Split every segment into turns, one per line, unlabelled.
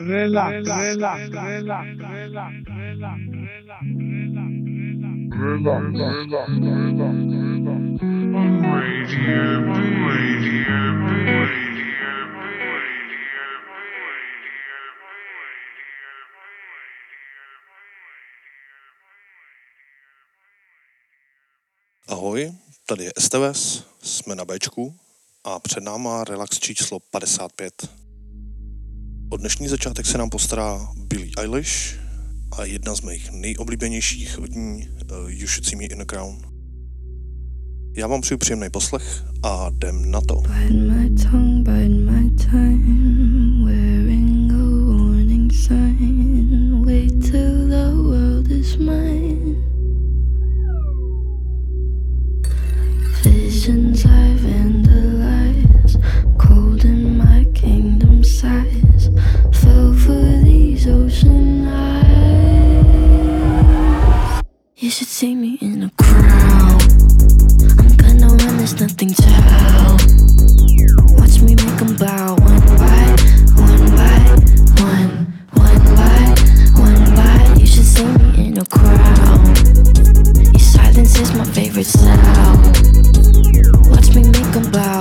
relax, relax, relax, relax, relax, relax, Radio B, Radio B,
Ahoj, tady je STVS, jsme na Bčku a před náma relax číslo 55. O dnešní začátek se nám postará Billie Eilish a jedna z mých nejoblíbenějších od ní uh, You Should See Me in a Crown. Já vám přeju příjemný poslech a jdem na to.
The. Visions I vandalize, cold my kingdom size. Fell for these ocean eyes. You should see me in a crowd. I'm gonna run, there's nothing to. Watch me bow one by one by one, one by one by. You should see me in a crowd. Your silence is my favorite sound. Watch me make 'em bow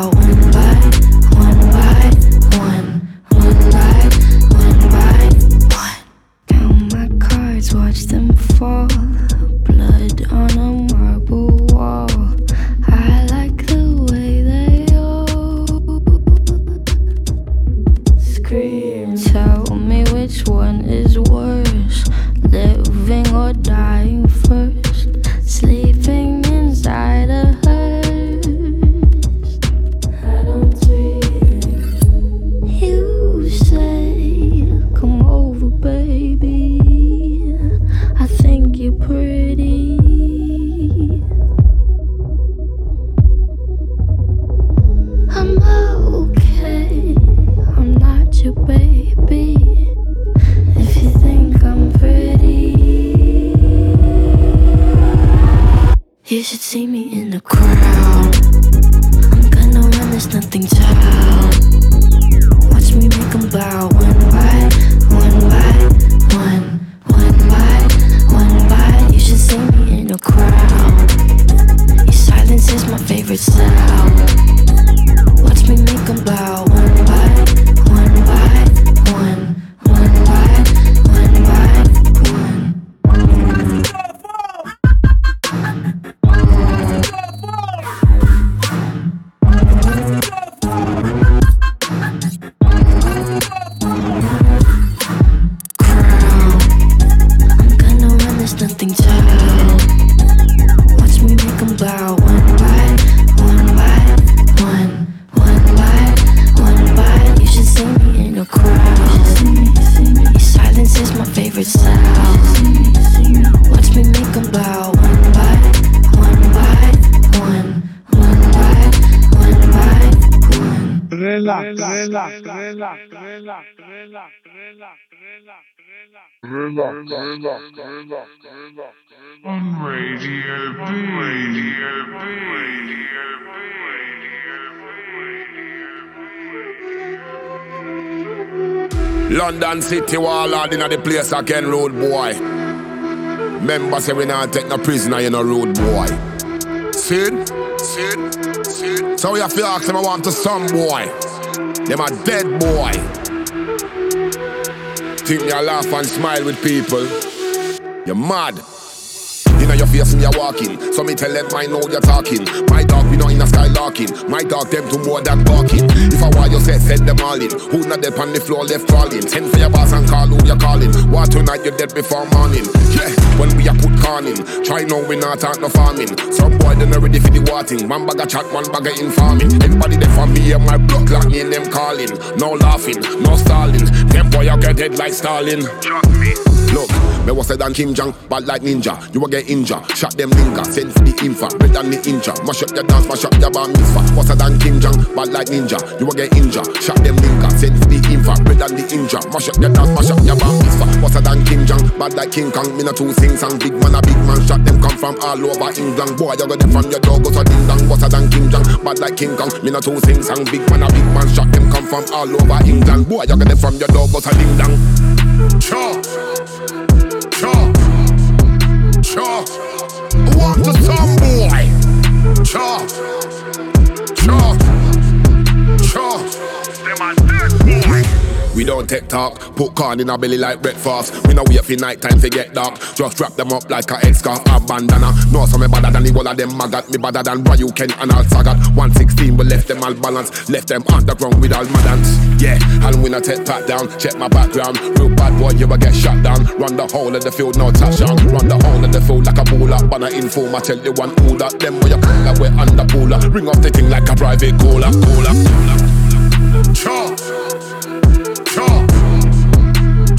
on
Radio B, Radio B,
London City Warlord inna the place again, road boy. Members say we not take no prisoner, you know, road boy. Sin, sin, sin. So we have to ask them I want to some boy. Them a dead boy. Think a laugh and smile with people. You're mad. Inna your face me a walking, so me tell them I know you're talking. My dog we not in a skylarking. My dog them do more than barking. If I want you say send them all in. Who not dead on the floor left crawling? Send for your boss and call who you calling. Why tonight you're dead before morning? Yeah, when we a put in. Try now we not talk no farming. Some boy they not ready for the watering. One bag of chat, one bag of informing. Everybody there for me and my blood clock in them calling. No laughing, no stalling. Them boy you get dead like Stalin. Look, me was said than Kim Jong, bad like ninja. You will get injured. Shot them linker, send for the infa, better than the inja. Mash up your dance, mash up your bar mitzvah. Was said than Kim Jong, bad like ninja. You will get injured. Shot them linker, send for the infa, better than the inja. Mash up your dance, mash up your bar mitzvah. Was said than Kim Jong, bad like King Kong. Me no two sing song, big man a big man. Shot them come from all over England. Boy, you got them from your dog, go to ding dong. Was than Kim Jong, bad like King Kong. Me no two sing song, big man a big man. Shot them come from all over England. Boy, you got them from your dog, go to ding dong. Chop. Chop. Chop. What the tomboy? Chop. Chop. Don't take talk. Put corn in a belly like breakfast. We no wait for night time to get dark. Just wrap them up like a headscarf a bandana. No, so me better than the whole of them maggot. Me better than Ryu Ken and all Sagat. 116, but left them all balanced. Left them underground with all madans. Yeah, and we not take pat down. Check my background. Real bad boy, you will get shot down. Run the whole of the field, no touchdown. Run the whole of the field like a bowler. Banner info, I tell you one that. Them boy, you pull that way under cooler. Ring off the thing like a private caller. Caller. Sure.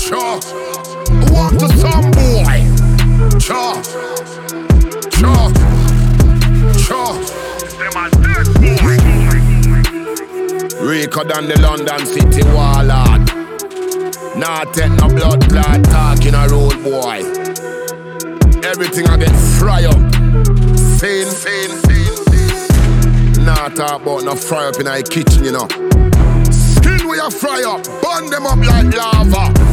Sure. Want the some boy. Sure. Sure. Sure. Rico than the London City warlord. Nah, take no blood clot talking a road boy. Everything I get fry up. Sin, sin, sin. Nah, talk about no fry up in a kitchen, you know. Skin we a fry up, burn them up like lava.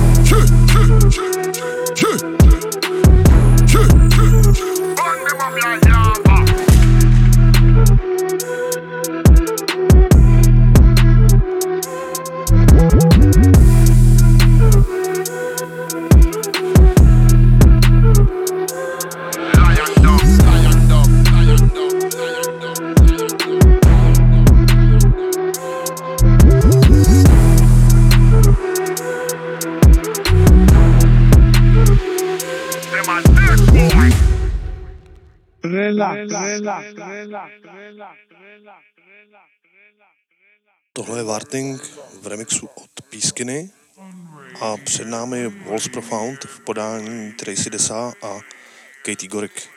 Tohle je Warting v remixu od Pískiny a před námi je Walls Profound v podání Tracy Desa a Katie Gorik.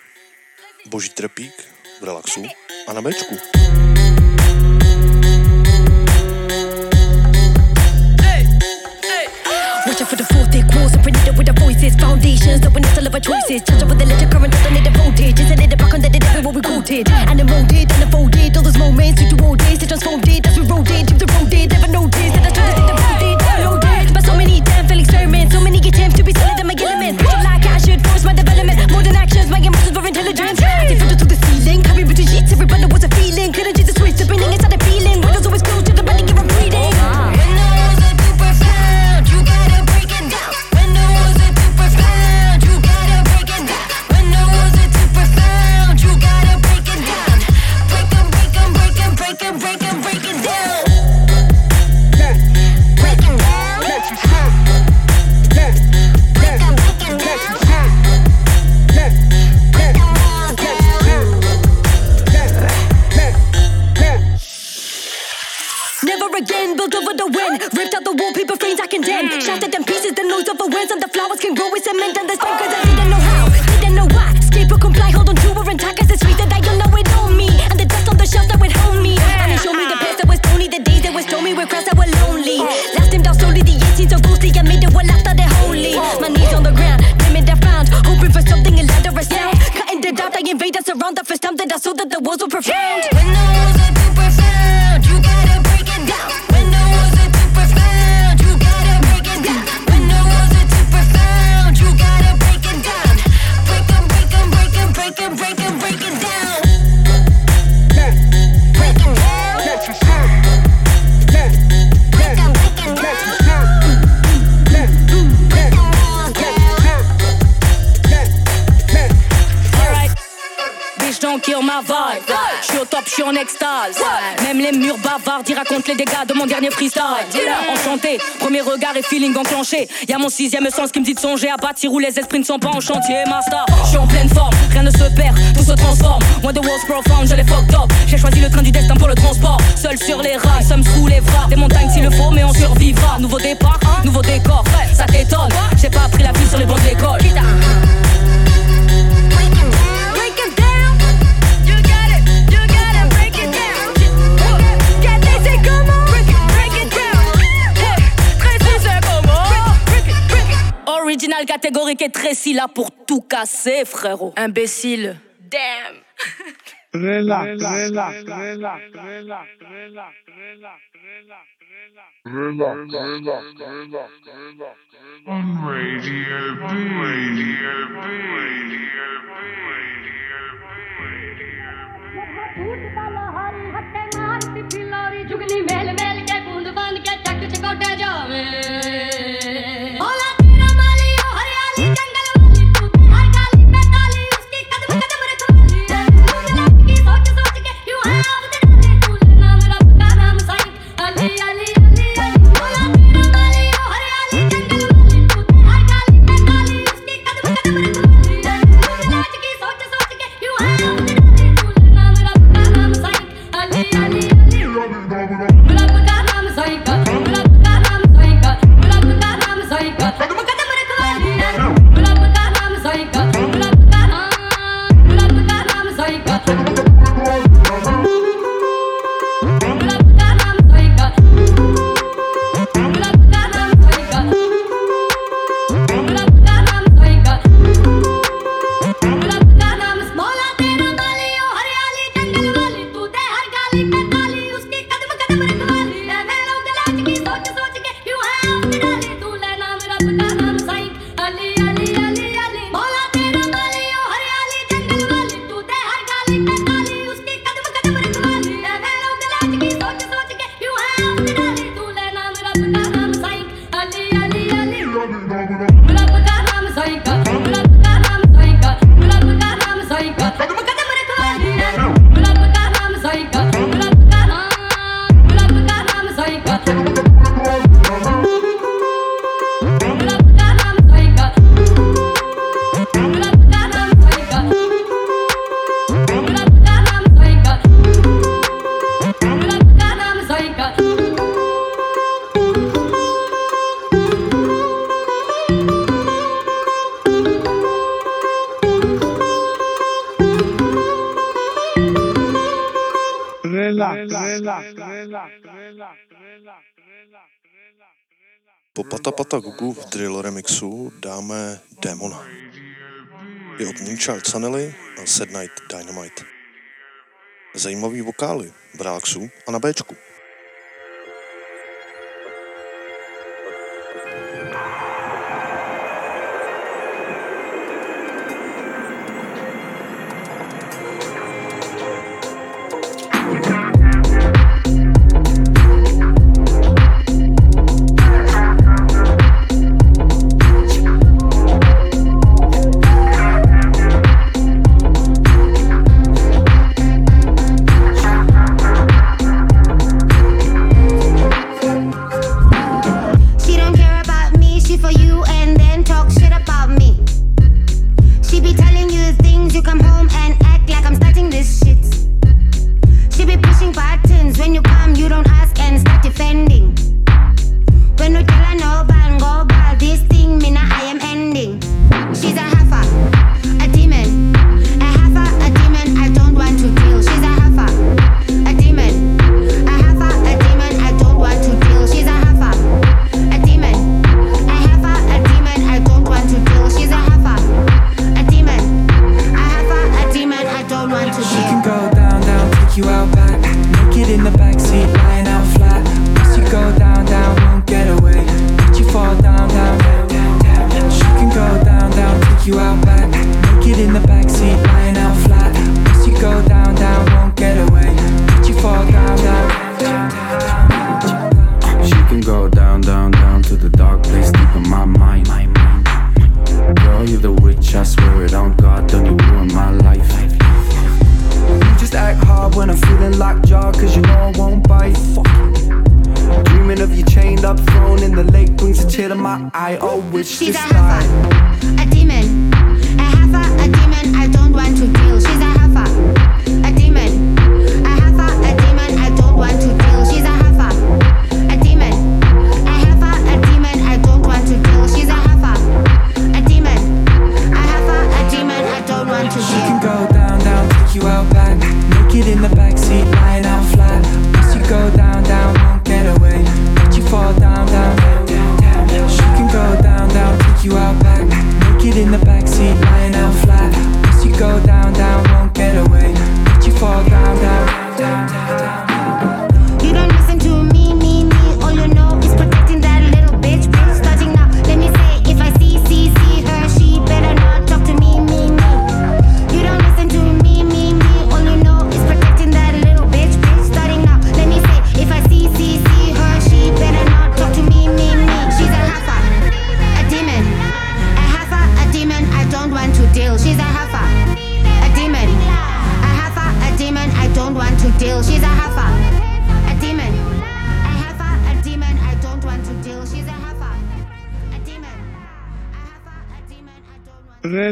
Boží trepík v relaxu a na Bčku.
Watch for the four thick walls, impregnated with the voices, foundations, that we need to our choices. Charge up with the electric current, alternating voltage. Isn't it the back on that did what we quoted? And the molded, and the folded, all those moments, do all days, they transformed it, as we rode it, the road it, never noticed that I tried to think the road
mon sixième sens qui me dit de songer à bâtir où les esprits ne sont pas en chantier. Master, j'suis en pleine forme, rien ne se perd, tout se transforme. Moi de walls profound, je les fucked up. J'ai choisi le train du destin pour le transport. Seul sur les rails, sommes sous les bras. Des montagnes s'il le faut, mais on survivra. Nouveau départ, nouveau décor. Ça t'étonne, j'ai pas appris la vie sur les bancs de Original catégorique et Tracy là pour tout casser, frérot. Imbécile. Damn.
relax, relax, relax, relax, relax, relax,
On Radio B. Radio B. Radio B.
झूठ का लहरी हत्ते मारती Fillory जुगनी mail mail के बूंद बन के चक चकोटे जावे
Po Patapata Gugu v Drill remixu dáme Démona. Je od Moonchild Sunnelly a Sad Night Dynamite. Zajímavý vokály v relaxu a na Bčku.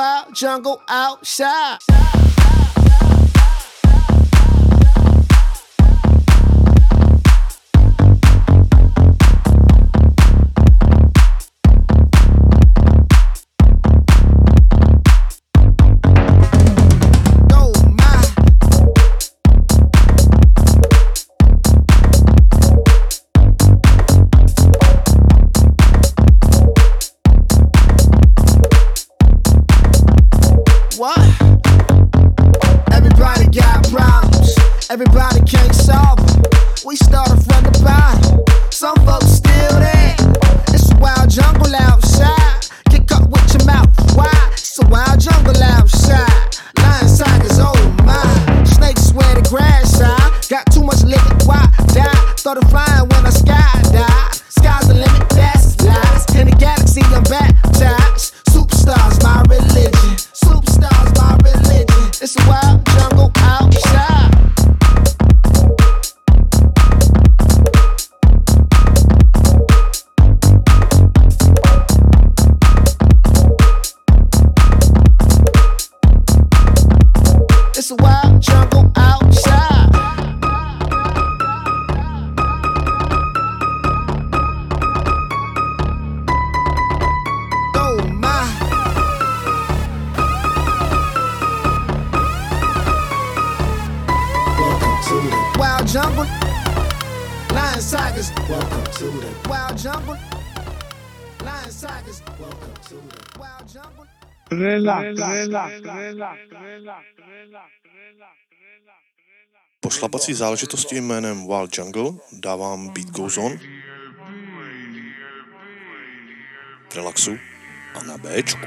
wild jungle outside. Everybody
Po šlapací záležitosti jménem Wild Jungle dávám Beat Goes On, relaxu a na Bčku.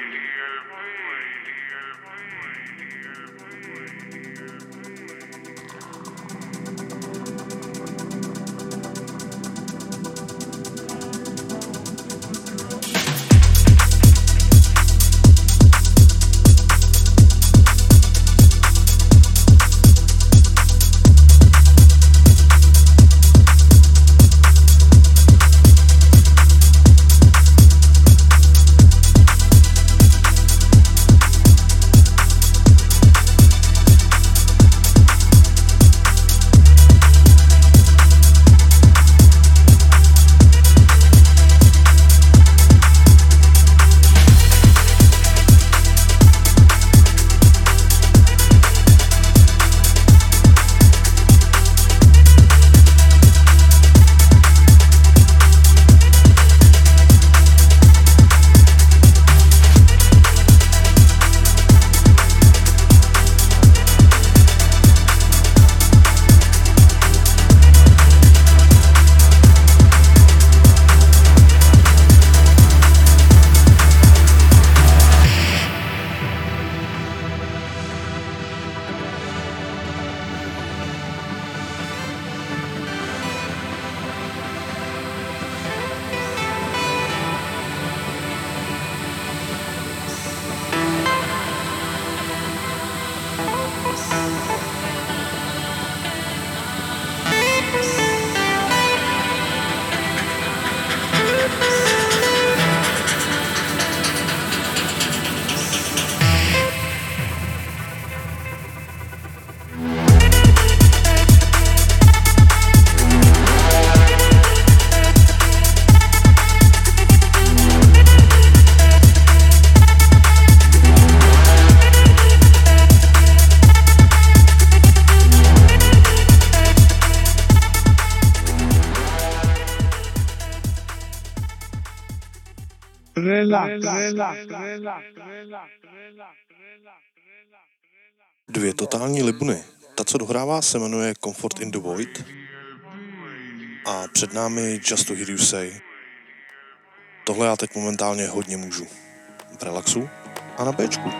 Dvě totální libuny. Ta, co dohrává, se jmenuje Comfort in the Void a před námi Just to Hear You Say. Tohle já teď momentálně hodně můžu. V relaxu a na Bčku.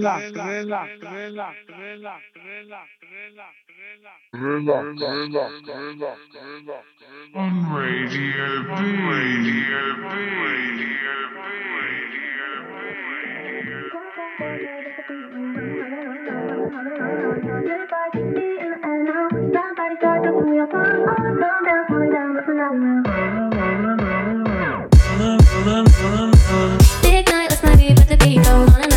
Relax, relax, relax, relax, relax, relax,
Relax, relax, relax, relax. On Radio B. Radio B. Radio B. Radio B.
Big night, let's not be but the beat go on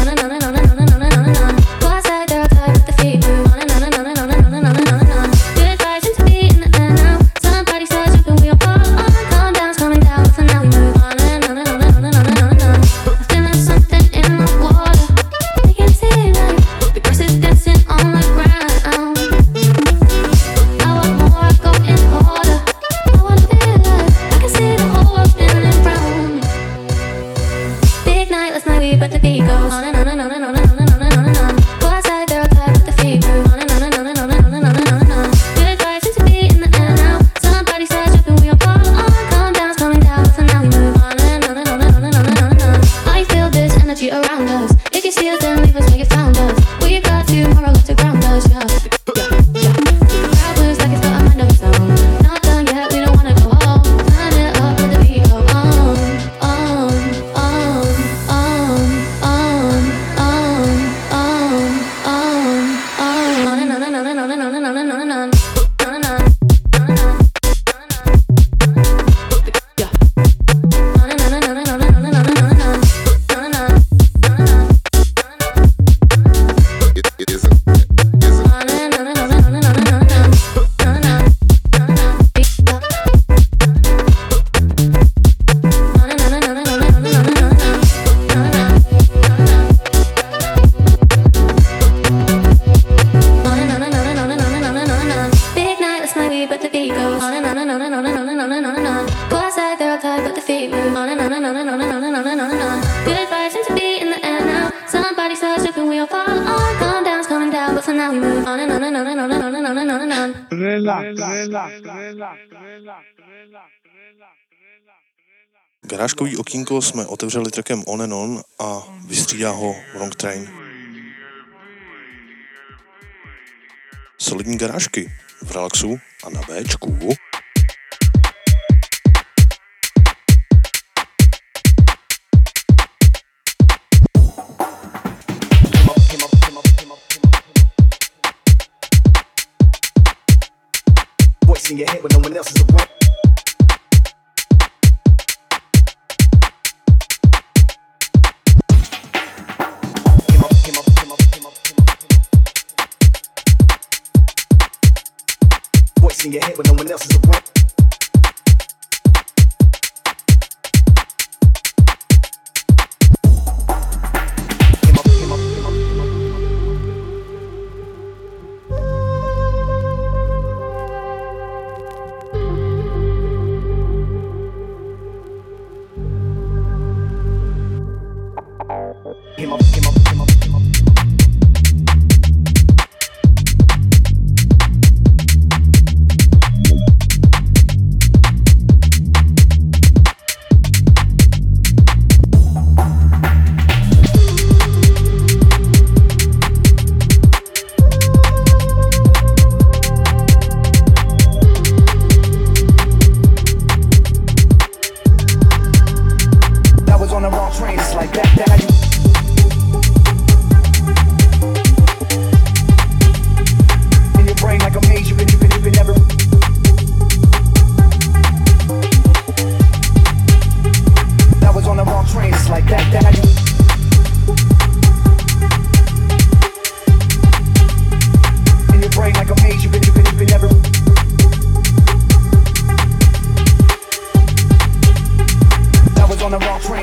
Garážkový okýnko jsme otevřeli trackem On and On a vystřídá ho Wrong Train. Solidní garážky v relaxu a na Bčku.
In your head when no one else is around. In your head when no one else is around.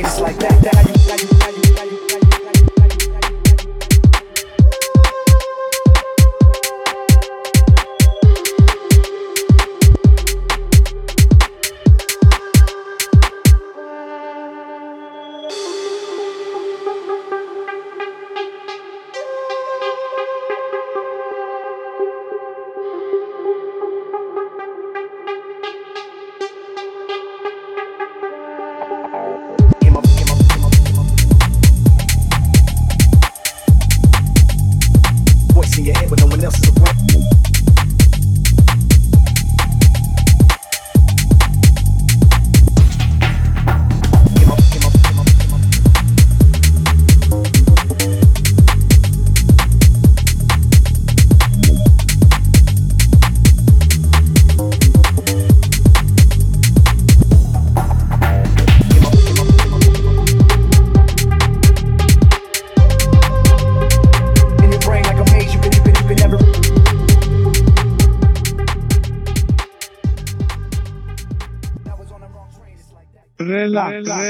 It's like that, that, that, that, that, that, that, that.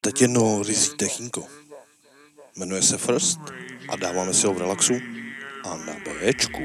Teď jedno rizí techínko. Jmenuje se First a dáváme si ho v relaxu a na Bčku.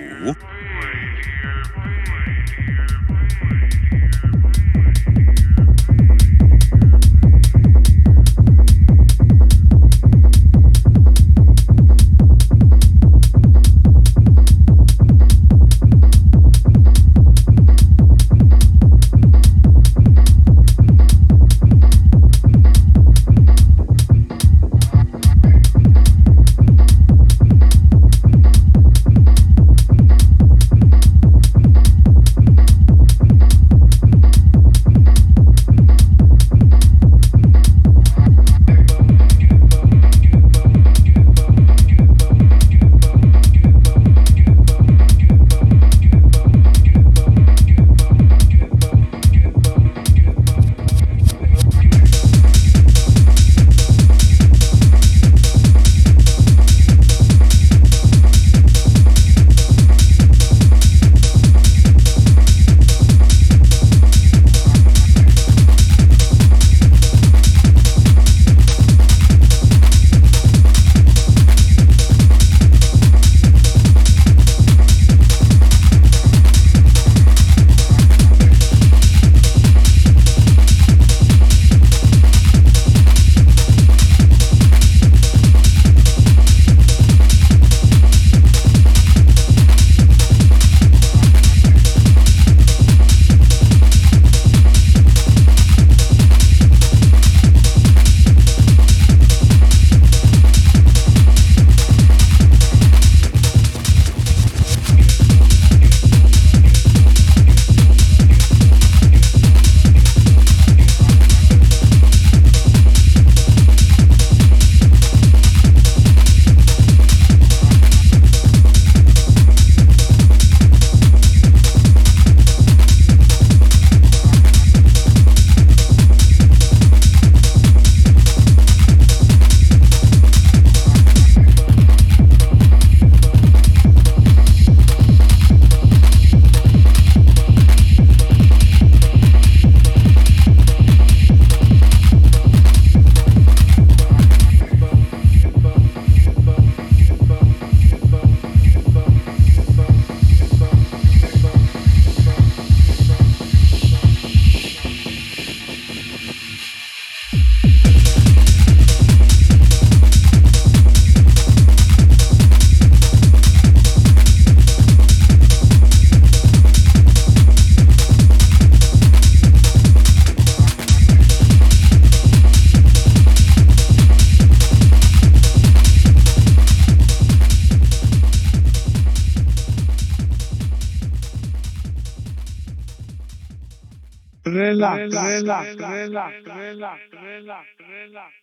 Relax, relax, relax, relax, relax, relax.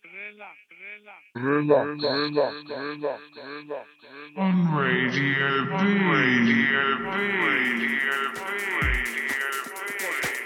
On Radio B, Radio B, Radio
Radio B.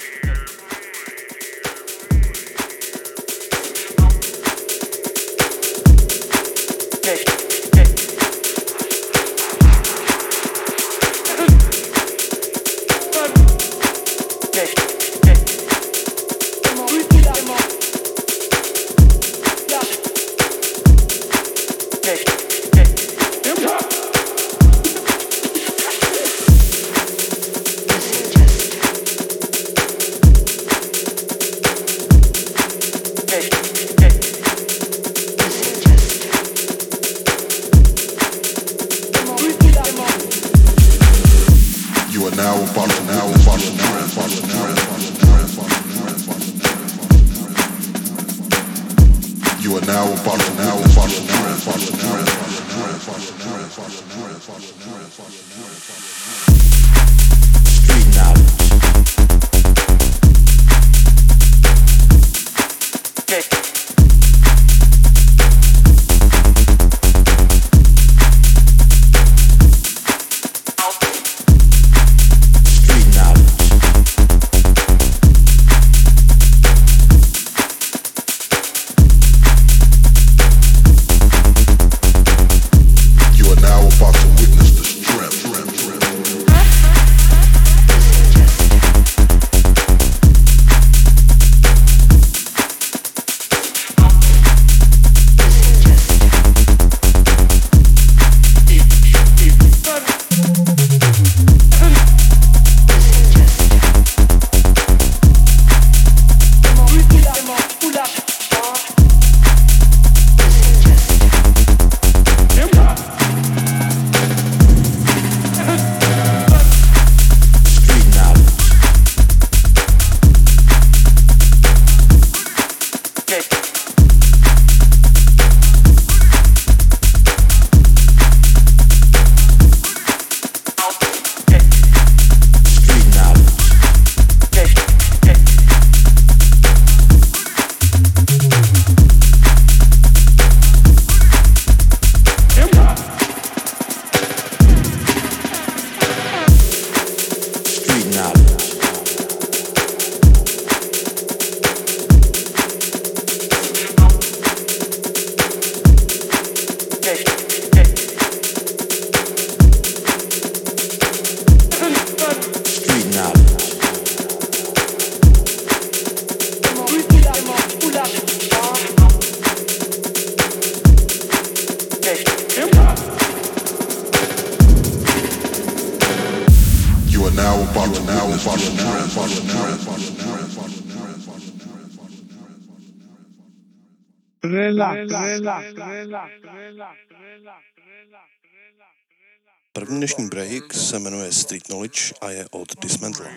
Knowledge
a je od Dismantle.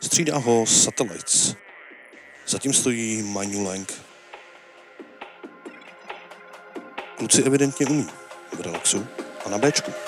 Střídá ho Satellites. Zatím stojí Lang. Kluci evidentně umí v relaxu a na Bčku.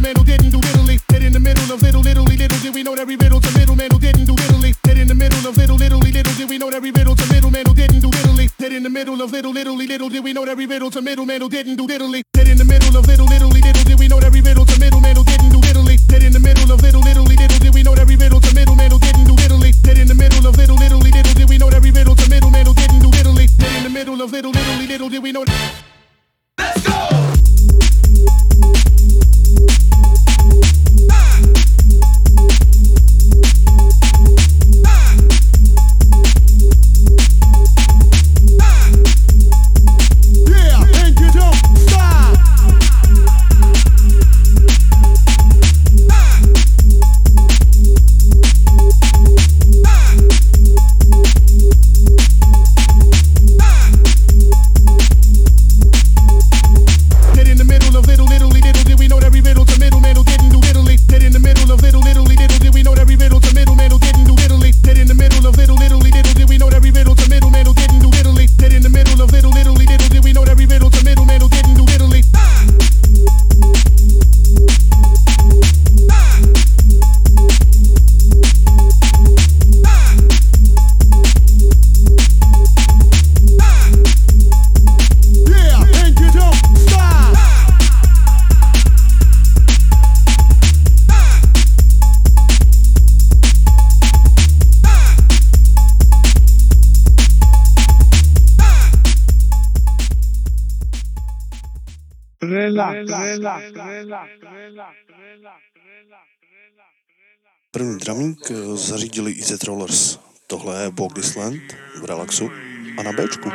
middleman who didn't do diddly. Hit in the middle of little, little, little, did we know every riddle to middleman who didn't do diddly. Hit in the middle of little, little, little, did we know every riddle to middleman who didn't do diddly. Hit in the middle of little, little, little, did we know every riddle to middleman who didn't do diddly. Hit in the
analítico.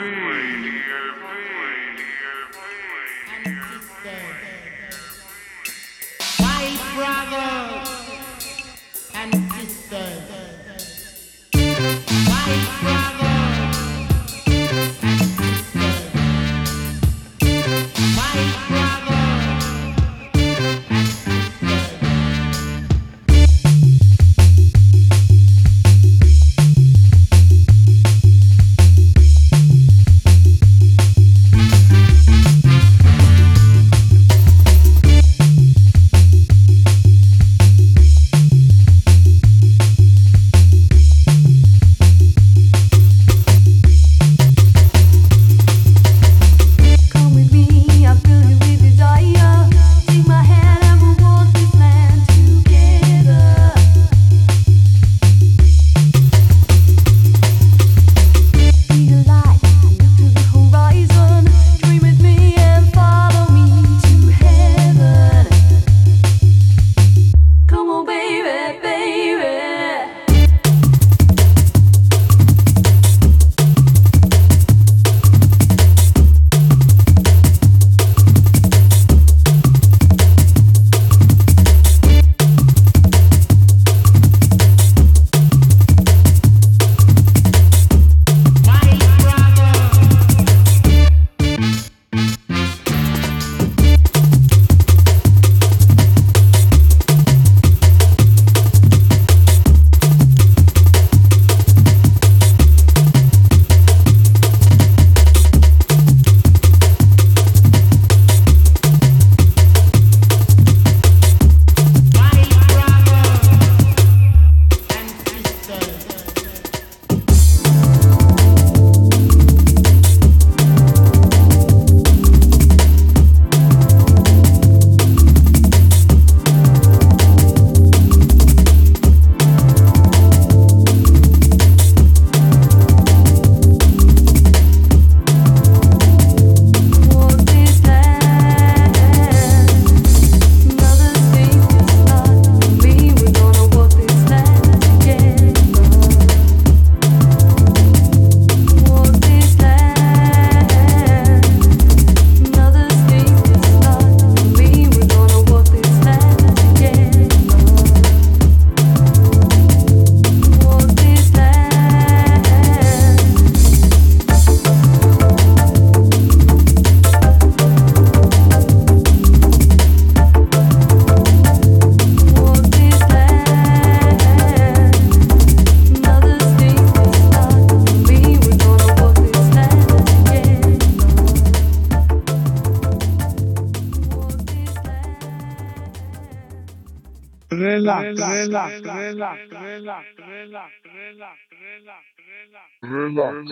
On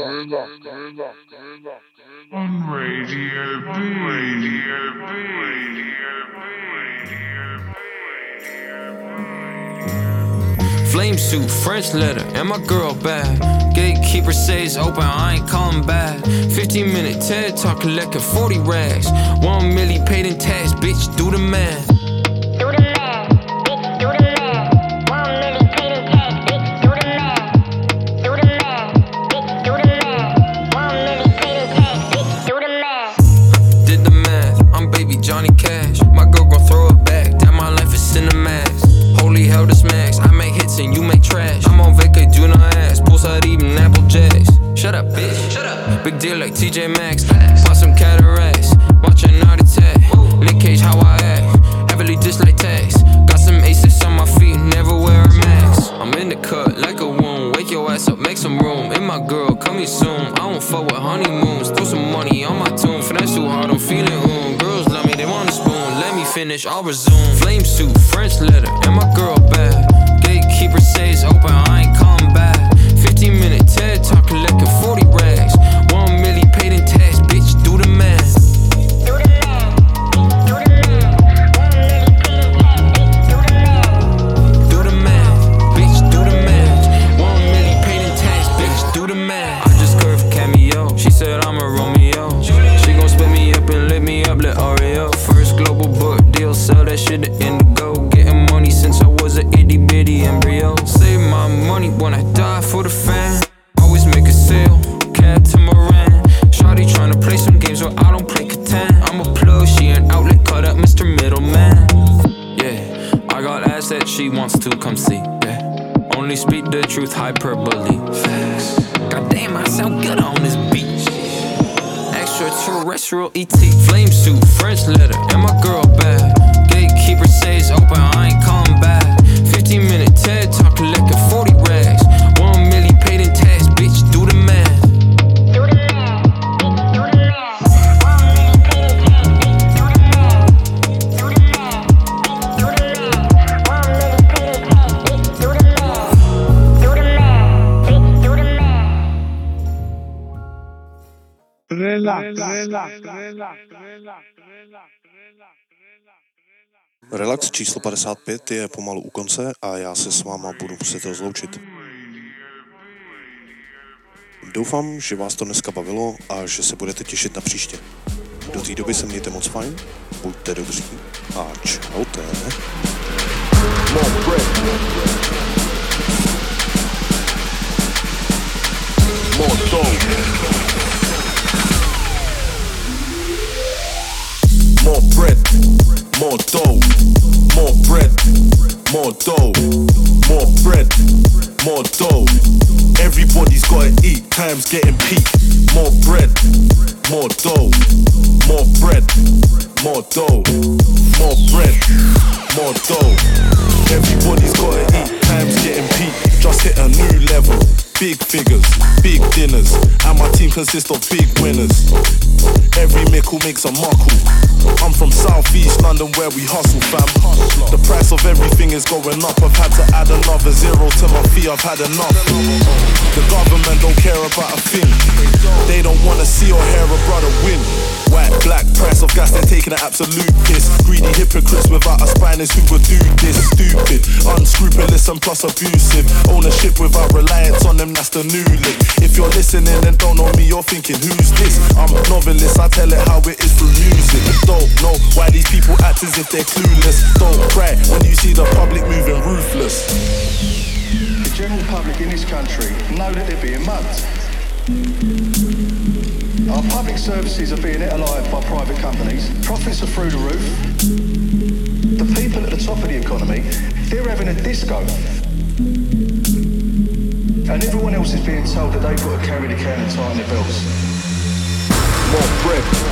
Radio B. Radio B.
Flame suit, French letter, and my girl bad. Gatekeeper says open, I ain't calling back. 15 minute TED talk, collecting 40 rags. One milli paid in tax, bitch, do the math. Deal like TJ Maxx. Pop some cataracts. Watch a naughty attack. Nick Cage, how I act. Heavily dislike tax. Got some aces on my feet, never wear a mask. I'm in the cut like a wound. Wake your ass up, make some room. And my girl, coming soon. I don't fuck with honeymoons. Throw some money on my tune. Finesse too hard, I'm feeling um. Girls love me, they want a spoon. Let me finish, I'll resume. Flame suit, French letter, and my girl bad. Gatekeeper says open,
Relax,
číslo 55 je pomalu u konce a já se s váma budu muset rozloučit. Doufám, že vás to dneska bavilo a že se budete těšit na příště. Do té doby se mějte moc fajn, buďte dobří a čaute.
More bread, more breath, more dough, more bread, more dough, more bread, more dough. Everybody's gotta eat, time's getting peak. More bread, more dough, more bread, more dough, more bread, more dough. Everybody's gotta eat, time's getting peak. Just hit a new level. Big figures, big dinners, and my team consists of big winners. Every mickle makes a muckle. I'm from Southeast London where we hustle, fam. The price of everything is going up. I've had to add another zero to my fee. I've had enough. The government don't care about a thing. They don't wanna see or hear a brother win. White, black, price of gas, they're taking an absolute piss. Greedy hypocrites without a spine is who would do this. Stupid, unscrupulous and plus abusive. Ownership without reliance on them, that's the new lick. If you're listening and don't know me, you're thinking, who's this? I'm a novelist, I tell it how it is through music. Don't know why these people act as if they're clueless. Don't cry when you see the public moving ruthless.
The general public in this country know that they're being mugged. Public services are being eaten alive by private companies. Profits are through the roof. The people at the top of the economy, they're having a disco. And everyone else is being told that they've got to carry the can and tighten their belts.
More bread.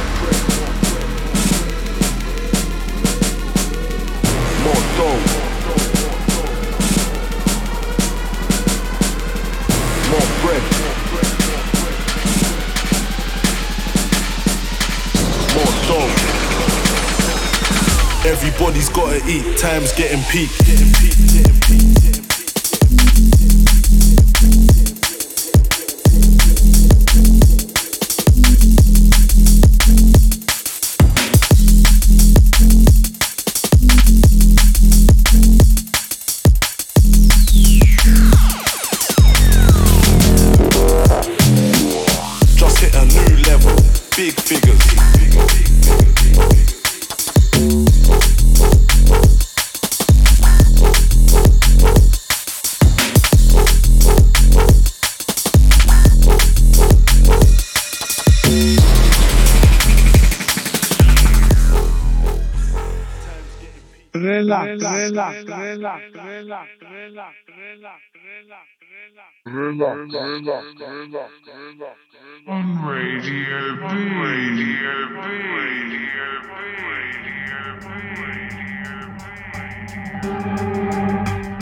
Everybody's gotta eat, time's getting peak. Just
On Radio B. Radio B. Radio. Radio.